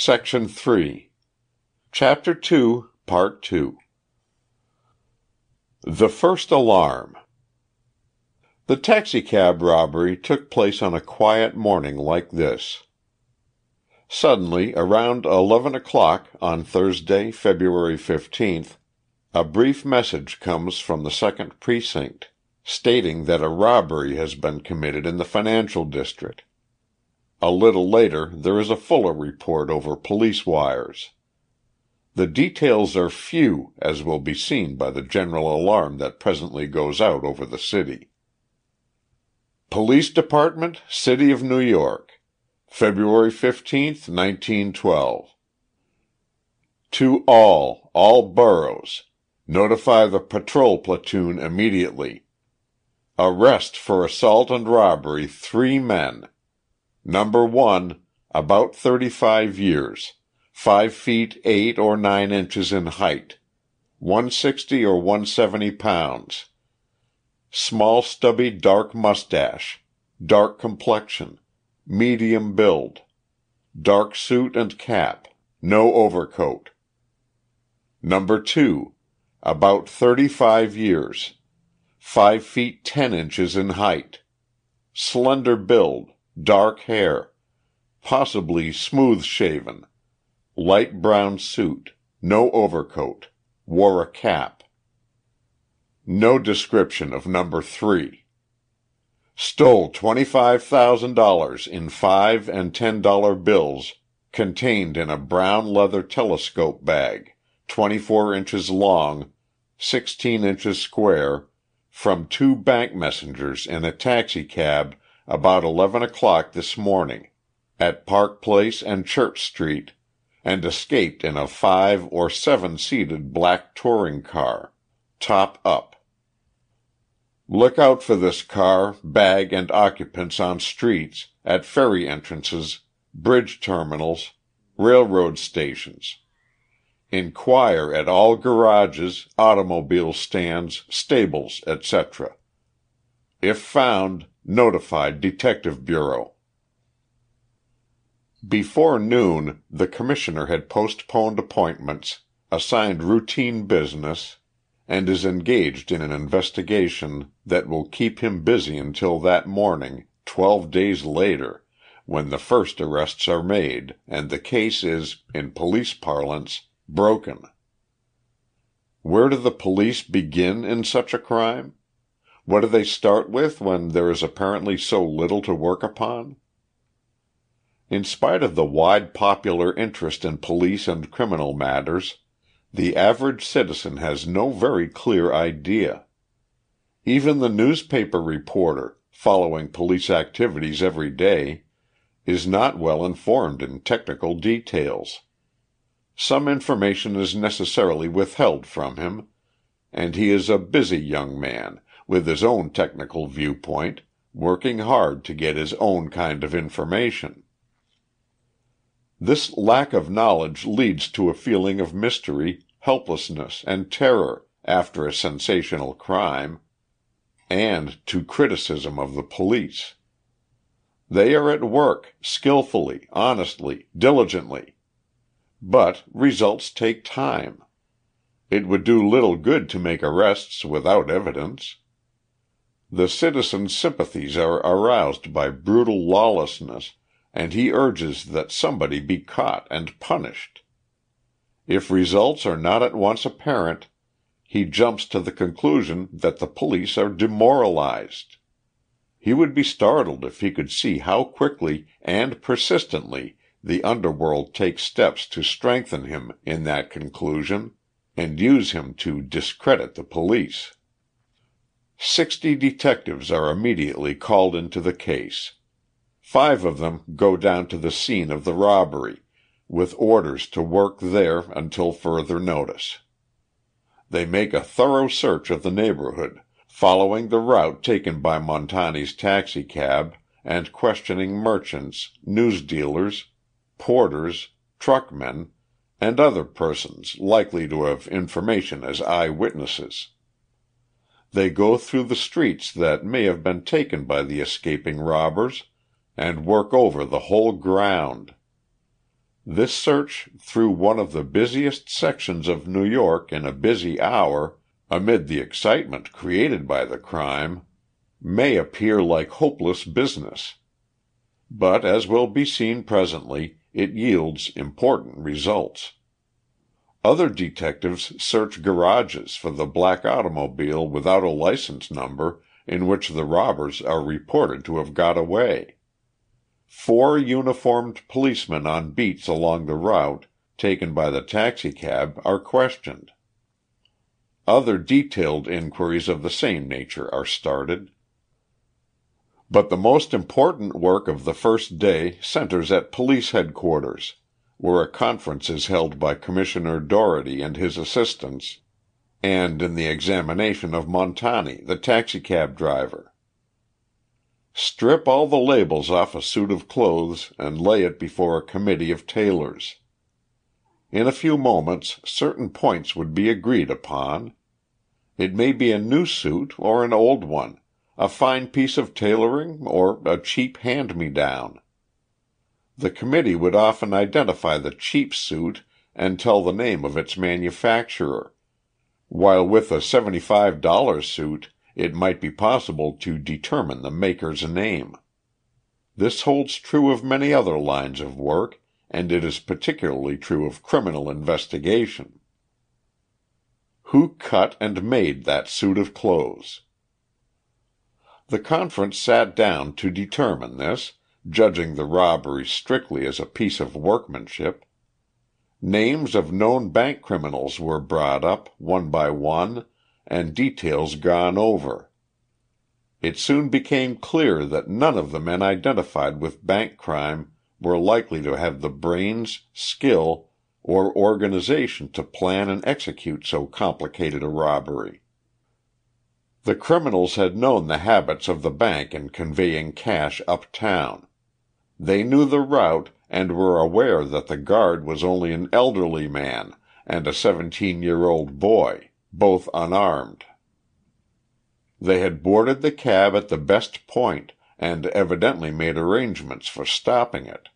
Section 3 Chapter II The First Alarm The taxicab robbery took place on a quiet morning like this. Suddenly, around eleven o'clock on Thursday, February 15th, a brief message comes from the Second Precinct, stating that a robbery has been committed in the financial district. A little later there is a fuller report over police wires. The details are few, as will be seen by the general alarm that presently goes out over the city. Police Department, City of New York, February 15, 1912. To all, all boroughs, notify the patrol platoon immediately. Arrest for assault and robbery three men. Number one, about thirty five years, five feet eight or nine inches in height, one sixty or one seventy pounds, small stubby dark mustache, dark complexion, medium build, dark suit and cap, no overcoat. Number two, about thirty five years, five feet ten inches in height, slender build, dark hair, possibly smooth shaven, light brown suit, no overcoat, wore a cap. No description of number three. Stole $25,000 in five and ten dollar bills contained in a brown leather telescope bag, 24 inches long, 16 inches square, from two bank messengers in a taxicab about eleven o'clock this morning, at Park Place and Church Street, and escaped in a five or seven seated black touring car, top up. Look out for this car, bag and occupants on streets, at ferry entrances, bridge terminals, railroad stations. Inquire at all garages, automobile stands, stables, etc. If found, Notify Detective Bureau. Before noon the Commissioner had postponed appointments, assigned routine business, and is engaged in an investigation that will keep him busy until that morning, twelve days later, when the first arrests are made and the case is, in police parlance, broken. Where do the police begin in such a crime? What do they start with when there is apparently so little to work upon? In spite of the wide popular interest in police and criminal matters, the average citizen has no very clear idea. Even the newspaper reporter, following police activities every day, is not well informed in technical details. Some information is necessarily withheld from him, and he is a busy young man with his own technical viewpoint, working hard to get his own kind of information. This lack of knowledge leads to a feeling of mystery, helplessness, and terror after a sensational crime, and to criticism of the police. They are at work, skillfully, honestly, diligently. But results take time. It would do little good to make arrests without evidence. The citizen's sympathies are aroused by brutal lawlessness, and he urges that somebody be caught and punished. If results are not at once apparent, he jumps to the conclusion that the police are demoralized. He would be startled if he could see how quickly and persistently the underworld takes steps to strengthen him in that conclusion and use him to discredit the police. Sixty detectives are immediately called into the case. Five of them go down to the scene of the robbery, with orders to work there until further notice. They make a thorough search of the neighborhood, following the route taken by Montani's taxicab and questioning merchants, newsdealers, porters, truckmen, and other persons likely to have information as eye witnesses. They go through the streets that may have been taken by the escaping robbers, and work over the whole ground. This search through one of the busiest sections of New York in a busy hour, amid the excitement created by the crime, may appear like hopeless business. But as will be seen presently, it yields important results. Other detectives search garages for the black automobile without a license number in which the robbers are reported to have got away. Four uniformed policemen on beats along the route taken by the taxicab are questioned. Other detailed inquiries of the same nature are started. But the most important work of the first day centers at Police Headquarters, where a conference is held by Commissioner Dougherty and his assistants, and in the examination of Montani, the taxicab driver. Strip all the labels off a suit of clothes and lay it before a committee of tailors. In a few moments certain points would be agreed upon. It may be a new suit or an old one, a fine piece of tailoring or a cheap hand me down. The committee would often identify the cheap suit and tell the name of its manufacturer, while with a $75 suit it might be possible to determine the maker's name. This holds true of many other lines of work, and it is particularly true of criminal investigation. Who cut and made that suit of clothes? The conference sat down to determine this, judging the robbery strictly as a piece of workmanship. Names of known bank criminals were brought up, one by one, and details gone over. It soon became clear that none of the men identified with bank crime were likely to have the brains, skill, or organization to plan and execute so complicated a robbery. The criminals had known the habits of the bank in conveying cash uptown. They knew the route and were aware that the guard was only an elderly man and a seventeen year old boy both unarmed. They had boarded the cab at the best point, and evidently made arrangements for stopping it.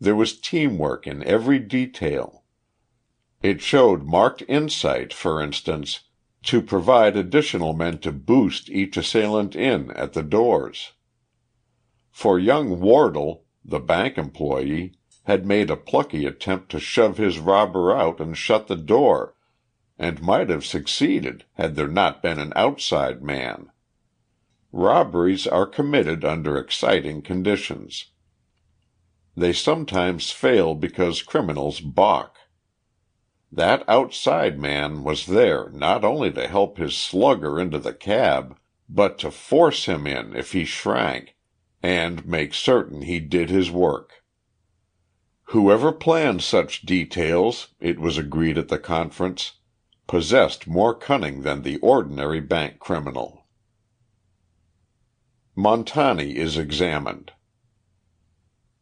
There was teamwork in every detail. It showed marked insight, for instance, to provide additional men to boost each assailant in at the doors. For young Wardle, the bank employee, had made a plucky attempt to shove his robber out and shut the door and might have succeeded had there not been an outside man. Robberies are committed under exciting conditions. They sometimes fail because criminals balk. That outside man was there not only to help his slugger into the cab, but to force him in if he shrank, and make certain he did his work. Whoever planned such details, it was agreed at the conference, possessed more cunning than the ordinary bank criminal. Montani is examined.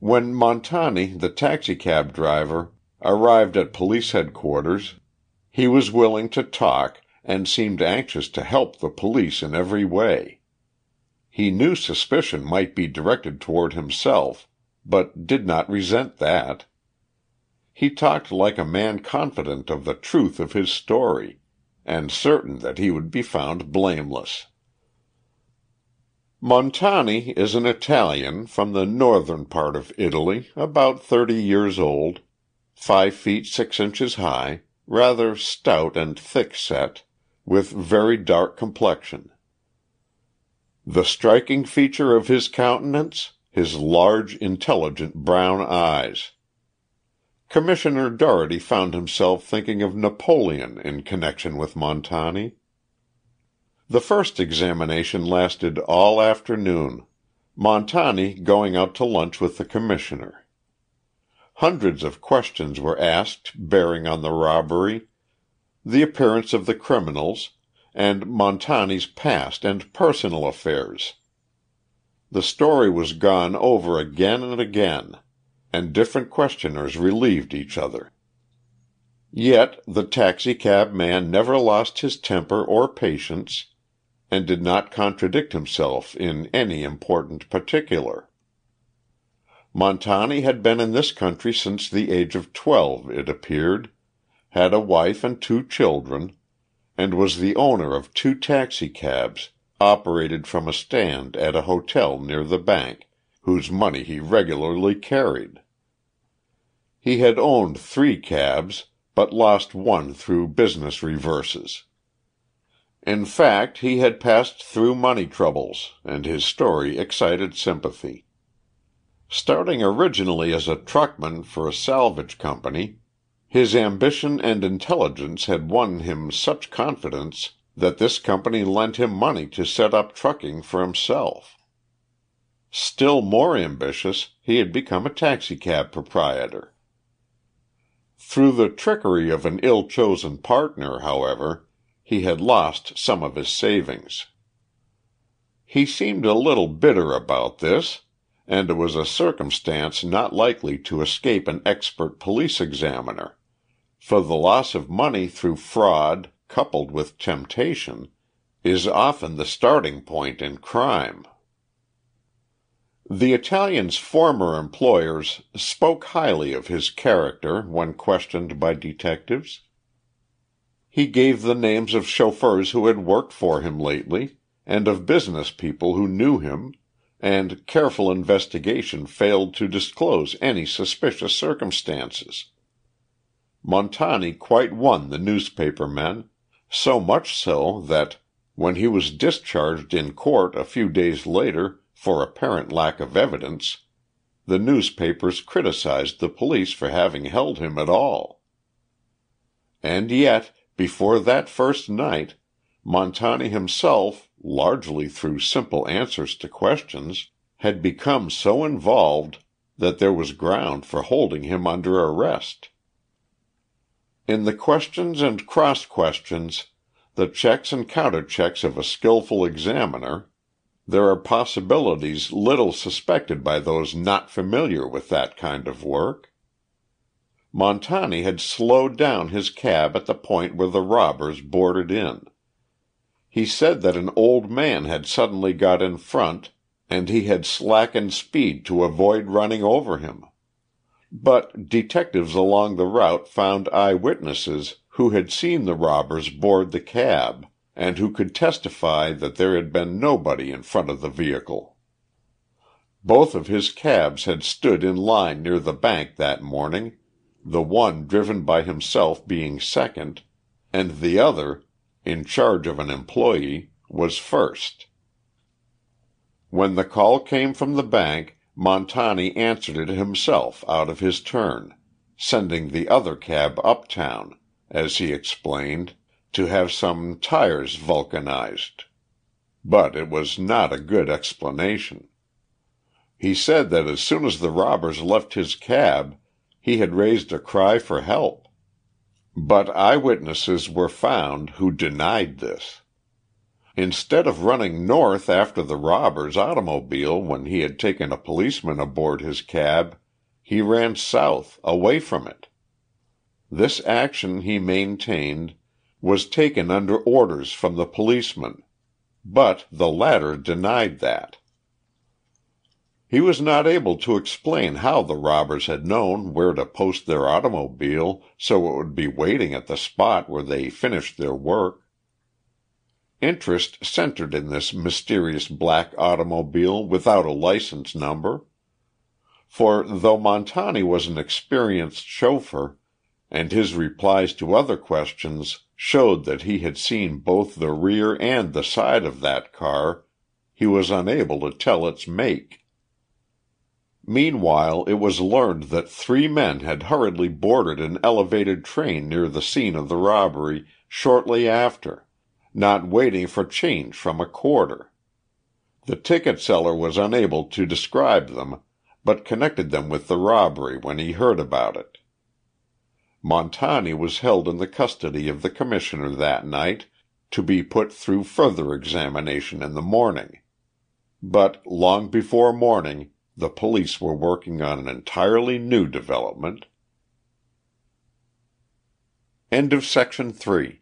When Montani, the taxicab driver, arrived at police headquarters, he was willing to talk and seemed anxious to help the police in every way. He knew suspicion might be directed toward himself, but did not resent that. He talked like a man confident of the truth of his story, and certain that he would be found blameless. Montani is an Italian from the northern part of Italy, about thirty years old, five feet six inches high, rather stout and thick set, with very dark complexion. The striking feature of his countenance, his large, intelligent brown eyes. Commissioner Dougherty found himself thinking of Napoleon in connection with Montani. The first examination lasted all afternoon, Montani going out to lunch with the Commissioner. Hundreds of questions were asked bearing on the robbery, the appearance of the criminals, and Montani's past and personal affairs. The story was gone over again and again and different questioners relieved each other. Yet the taxicab man never lost his temper or patience, and did not contradict himself in any important particular. Montani had been in this country since the age of twelve, it appeared, had a wife and two children, and was the owner of two taxicabs operated from a stand at a hotel near the bank, whose money he regularly carried. He had owned three cabs, but lost one through business reverses. In fact, he had passed through money troubles, and his story excited sympathy. Starting originally as a truckman for a salvage company, his ambition and intelligence had won him such confidence that this company lent him money to set up trucking for himself. Still more ambitious, he had become a taxicab proprietor. Through the trickery of an ill chosen partner, however, he had lost some of his savings. He seemed a little bitter about this, and it was a circumstance not likely to escape an expert police examiner, for the loss of money through fraud, coupled with temptation, is often the starting point in crime. The Italian's former employers spoke highly of his character when questioned by detectives. He gave the names of chauffeurs who had worked for him lately, and of business people who knew him, and careful investigation failed to disclose any suspicious circumstances. Montani quite won the newspaper men, so much so that, when he was discharged in court a few days later for apparent lack of evidence, the newspapers criticised the police for having held him at all. And yet before that first night, Montani himself, largely through simple answers to questions, had become so involved that there was ground for holding him under arrest. In the questions and cross questions, the checks and counter checks of a skillful examiner, there are possibilities little suspected by those not familiar with that kind of work. Montani had slowed down his cab at the point where the robbers boarded in. He said that an old man had suddenly got in front and he had slackened speed to avoid running over him. But detectives along the route found eye witnesses who had seen the robbers board the cab, and who could testify that there had been nobody in front of the vehicle. Both of his cabs had stood in line near the bank that morning the one driven by himself being second, and the other, in charge of an employee, was first. When the call came from the bank, Montani answered it himself out of his turn, sending the other cab uptown, as he explained, to have some tires vulcanized. But it was not a good explanation. He said that as soon as the robbers left his cab he had raised a cry for help. But eye witnesses were found who denied this. Instead of running north after the robbers' automobile when he had taken a policeman aboard his cab, he ran south, away from it. This action, he maintained, was taken under orders from the policeman, but the latter denied that. He was not able to explain how the robbers had known where to post their automobile so it would be waiting at the spot where they finished their work. Interest centered in this mysterious black automobile without a license number. For though Montani was an experienced chauffeur, and his replies to other questions showed that he had seen both the rear and the side of that car, he was unable to tell its make. Meanwhile it was learned that three men had hurriedly boarded an elevated train near the scene of the robbery shortly after, not waiting for change from a quarter. The ticket seller was unable to describe them, but connected them with the robbery when he heard about it. Montani was held in the custody of the Commissioner that night, to be put through further examination in the morning. But long before morning the police were working on an entirely new development. End of section 3